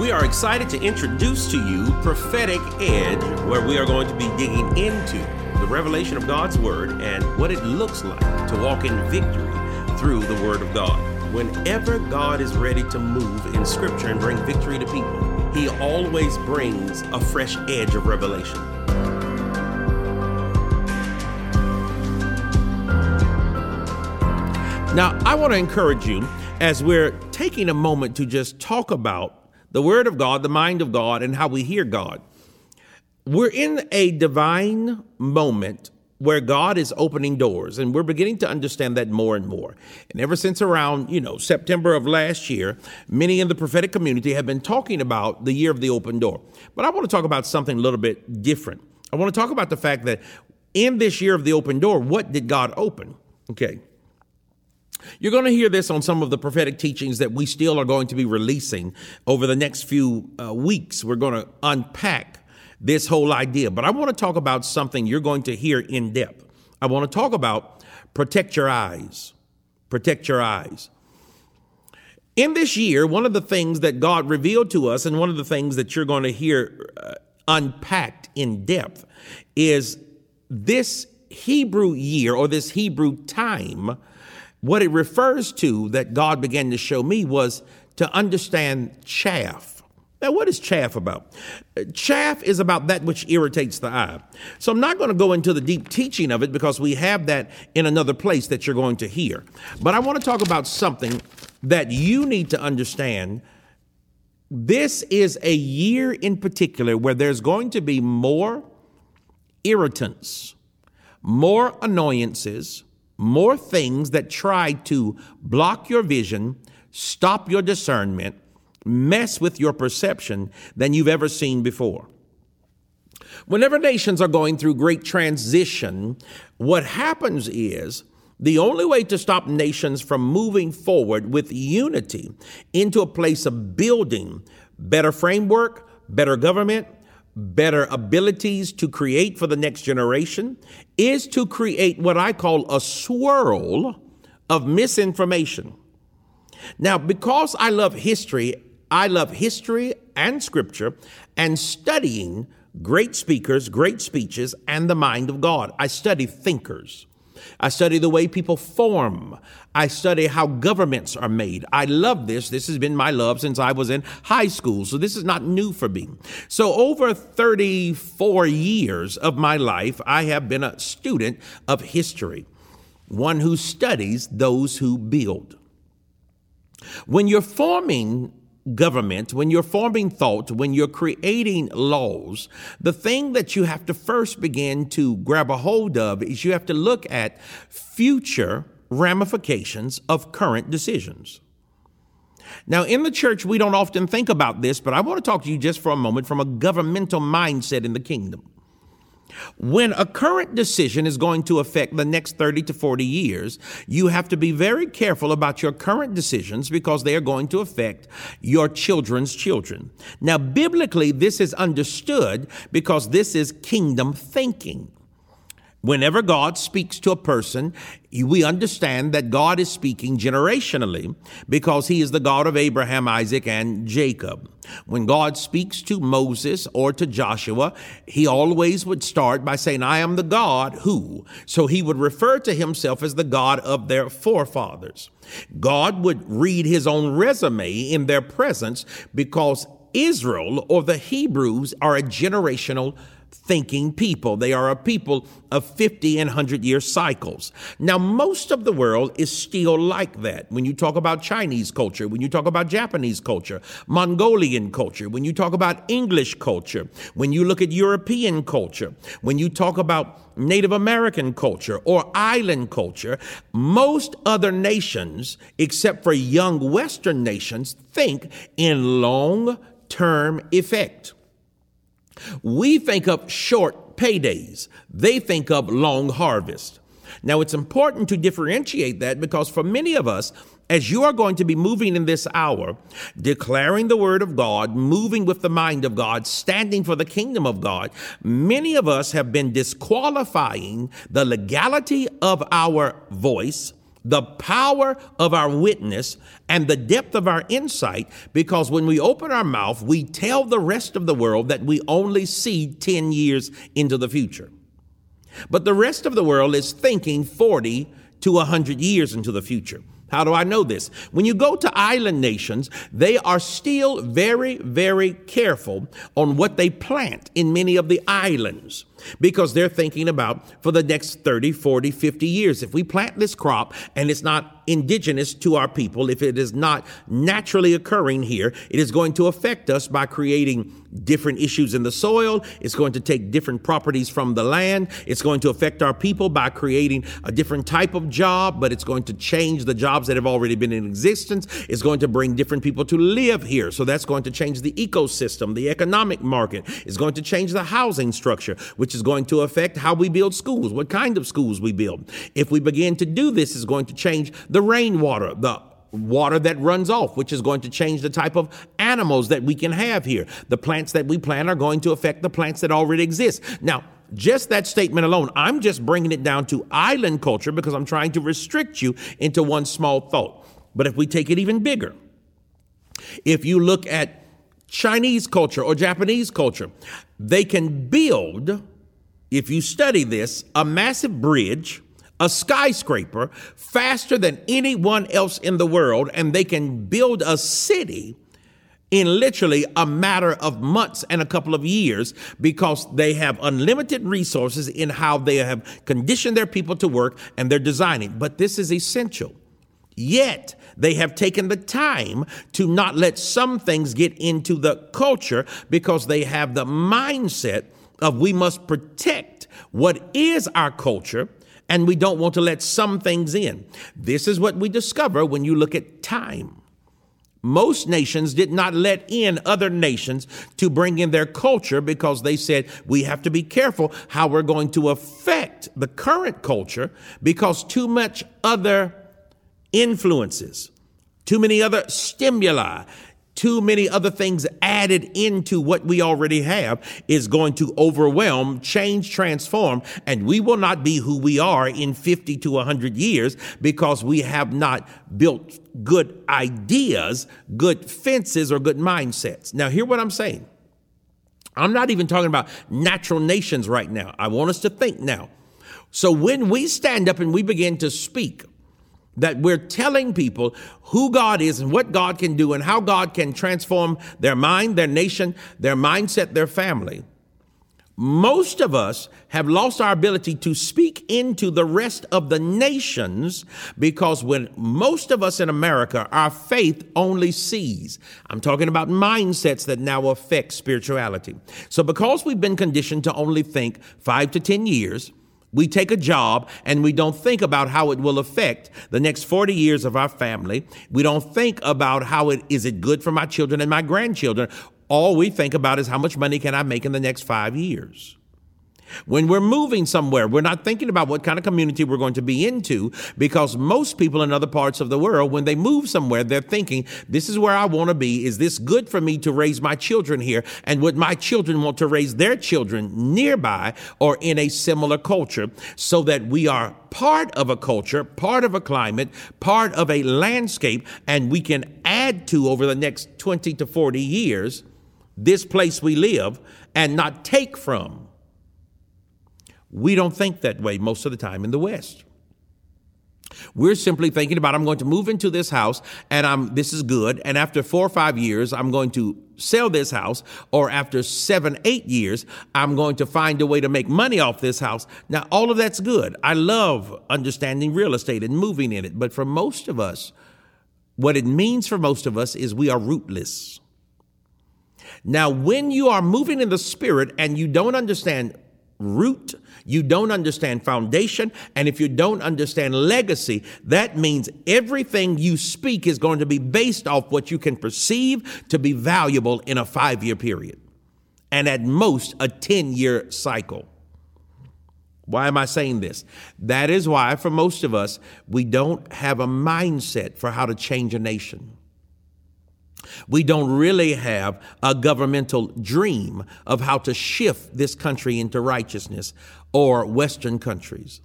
We are excited to introduce to you Prophetic Edge, where we are going to be digging into the revelation of God's Word and what it looks like to walk in victory through the Word of God. Whenever God is ready to move in Scripture and bring victory to people, He always brings a fresh edge of revelation. Now, I want to encourage you as we're taking a moment to just talk about the Word of God, the mind of God, and how we hear God. We're in a divine moment where God is opening doors, and we're beginning to understand that more and more. And ever since around, you know, September of last year, many in the prophetic community have been talking about the year of the open door. But I want to talk about something a little bit different. I want to talk about the fact that in this year of the open door, what did God open? Okay. You're going to hear this on some of the prophetic teachings that we still are going to be releasing over the next few uh, weeks. We're going to unpack this whole idea, but I want to talk about something you're going to hear in depth. I want to talk about protect your eyes. Protect your eyes. In this year, one of the things that God revealed to us, and one of the things that you're going to hear uh, unpacked in depth, is this Hebrew year or this Hebrew time what it refers to that God began to show me was to understand chaff. Now, what is chaff about? Chaff is about that which irritates the eye. So, I'm not going to go into the deep teaching of it because we have that in another place that you're going to hear. But I want to talk about something that you need to understand. This is a year in particular where there's going to be more irritants, more annoyances, more things that try to block your vision, stop your discernment, mess with your perception than you've ever seen before. Whenever nations are going through great transition, what happens is the only way to stop nations from moving forward with unity into a place of building better framework, better government, better abilities to create for the next generation is to create what I call a swirl of misinformation. Now, because I love history, I love history and scripture and studying great speakers, great speeches, and the mind of God. I study thinkers. I study the way people form. I study how governments are made. I love this. This has been my love since I was in high school. So this is not new for me. So over 34 years of my life, I have been a student of history, one who studies those who build. When you're forming government, when you're forming thought, when you're creating laws, the thing that you have to first begin to grab a hold of is you have to look at future ramifications of current decisions. Now, in the church, we don't often think about this, but I want to talk to you just for a moment from a governmental mindset in the kingdom. When a current decision is going to affect the next 30 to 40 years, you have to be very careful about your current decisions because they are going to affect your children's children. Now, biblically, this is understood because this is kingdom thinking. Whenever God speaks to a person, we understand that God is speaking generationally because he is the God of Abraham, Isaac, and Jacob. When God speaks to Moses or to Joshua, he always would start by saying, I am the God who. So he would refer to himself as the God of their forefathers. God would read his own resume in their presence because Israel or the Hebrews are a generational thinking people. They are a people of 50 and 100 year cycles. Now, most of the world is still like that. When you talk about Chinese culture, when you talk about Japanese culture, Mongolian culture, when you talk about English culture, when you look at European culture, when you talk about Native American culture or island culture, most other nations, except for young Western nations, think in long term effect. We think of short paydays, they think of long harvest. Now, it's important to differentiate that because for many of us, as you are going to be moving in this hour, declaring the word of God, moving with the mind of God, standing for the kingdom of God, many of us have been disqualifying the legality of our voice the power of our witness and the depth of our insight because when we open our mouth, we tell the rest of the world that we only see 10 years into the future. But the rest of the world is thinking 40 to 100 years into the future. How do I know this? When you go to island nations, they are still very, very careful on what they plant in many of the islands because they're thinking about for the next 30, 40, 50 years. If we plant this crop and it's not indigenous to our people, if it is not naturally occurring here, it is going to affect us by creating different issues in the soil. It's going to take different properties from the land. It's going to affect our people by creating a different type of job, but it's going to change the jobs that have already been in existence. It's going to bring different people to live here. So that's going to change the ecosystem, the economic market. It's going to change the housing structure, which which is going to affect how we build schools, what kind of schools we build. If we begin to do this, is going to change the rainwater, the water that runs off, which is going to change the type of animals that we can have here. The plants that we plant are going to affect the plants that already exist. Now, just that statement alone, I'm just bringing it down to island culture because I'm trying to restrict you into one small thought. But if we take it even bigger, if you look at Chinese culture or Japanese culture, they can build if you study this, a massive bridge, a skyscraper, faster than anyone else in the world, and they can build a city in literally a matter of months and a couple of years because they have unlimited resources in how they have conditioned their people to work and they're designing. But this is essential. Yet, they have taken the time to not let some things get into the culture because they have the mindset of we must protect what is our culture and we don't want to let some things in. This is what we discover when you look at time. Most nations did not let in other nations to bring in their culture because they said we have to be careful how we're going to affect the current culture because too much other influences, too many other stimuli, too many other things added into what we already have is going to overwhelm, change, transform, and we will not be who we are in 50 to 100 years because we have not built good ideas, good fences, or good mindsets. Now, hear what I'm saying. I'm not even talking about natural nations right now. I want us to think now. So when we stand up and we begin to speak, that we're telling people who God is and what God can do and how God can transform their mind, their nation, their mindset, their family. Most of us have lost our ability to speak into the rest of the nations because when most of us in America, our faith only sees. I'm talking about mindsets that now affect spirituality. So because we've been conditioned to only think five to 10 years, we take a job and we don't think about how it will affect the next 40 years of our family. We don't think about how it is it good for my children and my grandchildren. All we think about is how much money can I make in the next 5 years. When we're moving somewhere, we're not thinking about what kind of community we're going to be into because most people in other parts of the world, when they move somewhere, they're thinking, this is where I want to be. Is this good for me to raise my children here? And would my children want to raise their children nearby or in a similar culture so that we are part of a culture, part of a climate, part of a landscape, and we can add to over the next 20 to 40 years this place we live and not take from. We don't think that way most of the time in the West. We're simply thinking about I'm going to move into this house and I'm this is good and after 4 or 5 years I'm going to sell this house or after 7 8 years I'm going to find a way to make money off this house. Now all of that's good. I love understanding real estate and moving in it, but for most of us what it means for most of us is we are rootless. Now when you are moving in the spirit and you don't understand root, you don't understand foundation, and if you don't understand legacy, that means everything you speak is going to be based off what you can perceive to be valuable in a five year period, and at most a 10 year cycle. Why am I saying this? That is why, for most of us, we don't have a mindset for how to change a nation. We don't really have a governmental dream of how to shift this country into righteousness or Western countries.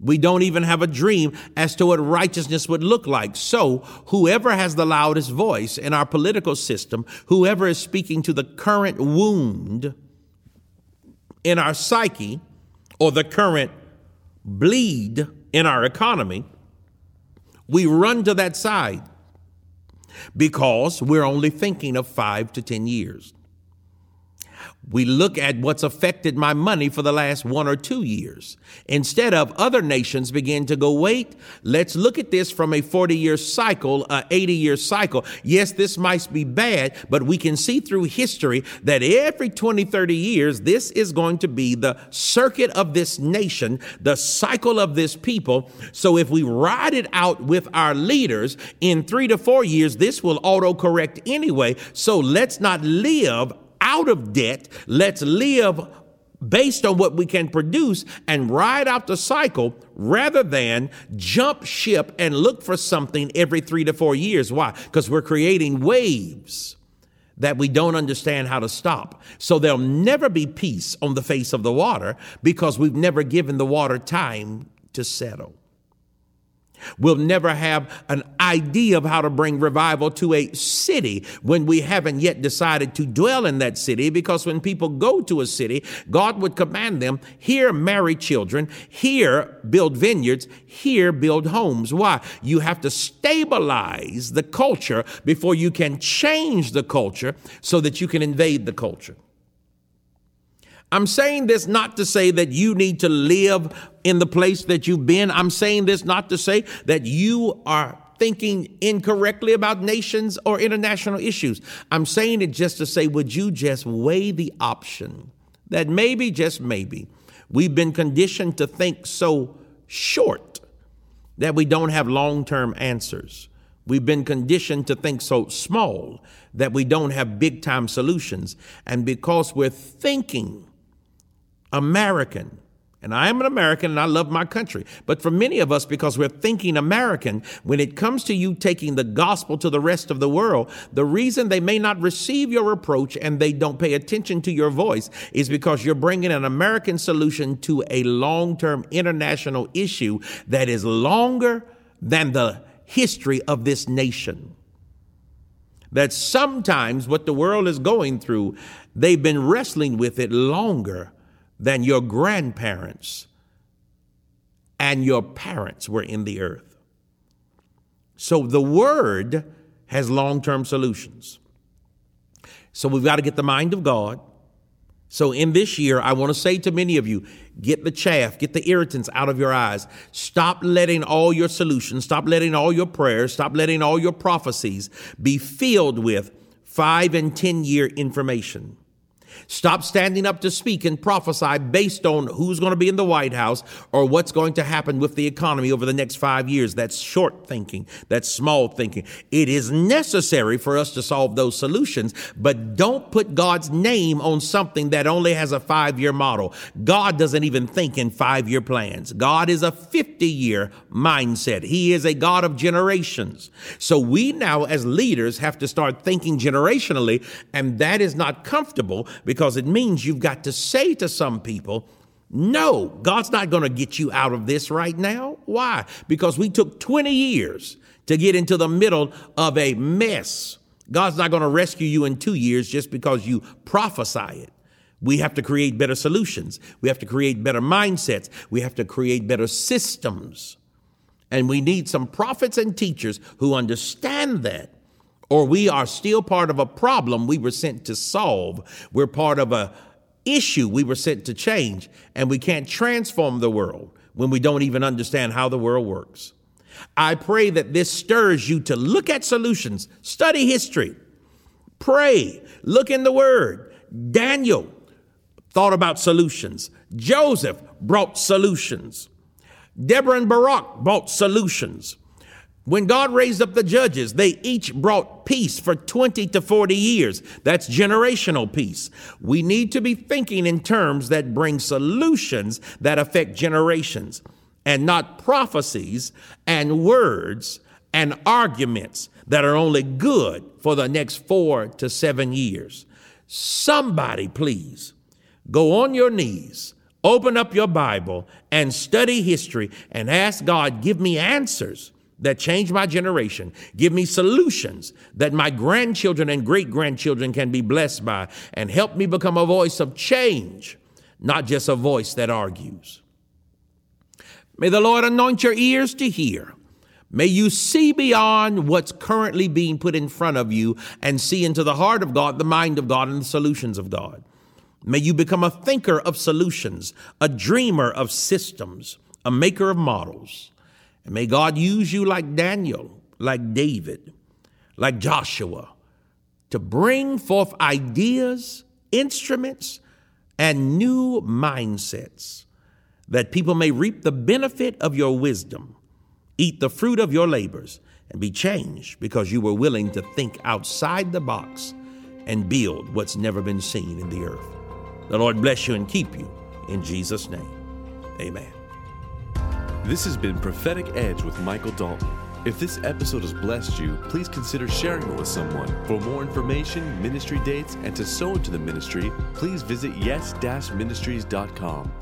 We don't even have a dream as to what righteousness would look like. So, whoever has the loudest voice in our political system, whoever is speaking to the current wound in our psyche or the current bleed in our economy, we run to that side because we're only thinking of five to 10 years. We look at what's affected my money for the last one or two years. Instead of other nations begin to go, wait, let's look at this from a 40 year cycle, a 80 year cycle. Yes, this might be bad, but we can see through history that every 20, 30 years, this is going to be the circuit of this nation, the cycle of this people. So if we ride it out with our leaders in three to four years, this will auto correct anyway. So let's not live out of debt. Let's live based on what we can produce and ride out the cycle rather than jump ship and look for something every three to four years. Why? Because we're creating waves that we don't understand how to stop. So there'll never be peace on the face of the water because we've never given the water time to settle. We'll never have an idea of how to bring revival to a city when we haven't yet decided to dwell in that city. Because when people go to a city, God would command them here marry children, here build vineyards, here build homes. Why? You have to stabilize the culture before you can change the culture so that you can invade the culture. I'm saying this not to say that you need to live in the place that you've been. I'm saying this not to say that you are thinking incorrectly about nations or international issues. I'm saying it just to say, would you just weigh the option that maybe, just maybe, we've been conditioned to think so short that we don't have long term answers. We've been conditioned to think so small that we don't have big time solutions. And because we're thinking American. And I am an American and I love my country. But for many of us, because we're thinking American, when it comes to you taking the gospel to the rest of the world, the reason they may not receive your approach and they don't pay attention to your voice is because you're bringing an American solution to a long term international issue that is longer than the history of this nation. That sometimes what the world is going through, they've been wrestling with it longer than your grandparents and your parents were in the earth. So the word has long term solutions. So we've got to get the mind of God. So in this year, I want to say to many of you, get the chaff, get the irritants out of your eyes. Stop letting all your solutions, stop letting all your prayers, stop letting all your prophecies be filled with five and 10 year information. Stop standing up to speak and prophesy based on who's going to be in the White House or what's going to happen with the economy over the next five years. That's short thinking. That's small thinking. It is necessary for us to solve those solutions, but don't put God's name on something that only has a five year model. God doesn't even think in five year plans. God is a 50 year mindset. He is a God of generations. So we now as leaders have to start thinking generationally, and that is not comfortable because it means you've got to say to some people, no, God's not going to get you out of this right now. Why? Because we took 20 years to get into the middle of a mess. God's not going to rescue you in two years just because you prophesy it. We have to create better solutions. We have to create better mindsets. We have to create better systems. And we need some prophets and teachers who understand that or we are still part of a problem we were sent to solve. We're part of a issue we were sent to change, and we can't transform the world when we don't even understand how the world works. I pray that this stirs you to look at solutions, study history, pray, look in the word. Daniel thought about solutions. Joseph brought solutions. Deborah and Barak brought solutions. When God raised up the judges, they each brought peace for 20 to 40 years. That's generational peace. We need to be thinking in terms that bring solutions that affect generations and not prophecies and words and arguments that are only good for the next four to seven years. Somebody, please, go on your knees Open up your Bible and study history and ask God, give me answers that change my generation. Give me solutions that my grandchildren and great grandchildren can be blessed by and help me become a voice of change, not just a voice that argues. May the Lord anoint your ears to hear. May you see beyond what's currently being put in front of you and see into the heart of God, the mind of God, and the solutions of God. May you become a thinker of solutions, a dreamer of systems, a maker of models. And may God use you like Daniel, like David, like Joshua, to bring forth ideas, instruments, and new mindsets that people may reap the benefit of your wisdom, eat the fruit of your labors, and be changed because you were willing to think outside the box and build what's never been seen in the earth. The Lord bless you and keep you. In Jesus' name, amen. This has been Prophetic Edge with Michael Dalton. If this episode has blessed you, please consider sharing it with someone. For more information, ministry dates, and to sow into the ministry, please visit yes-ministries.com.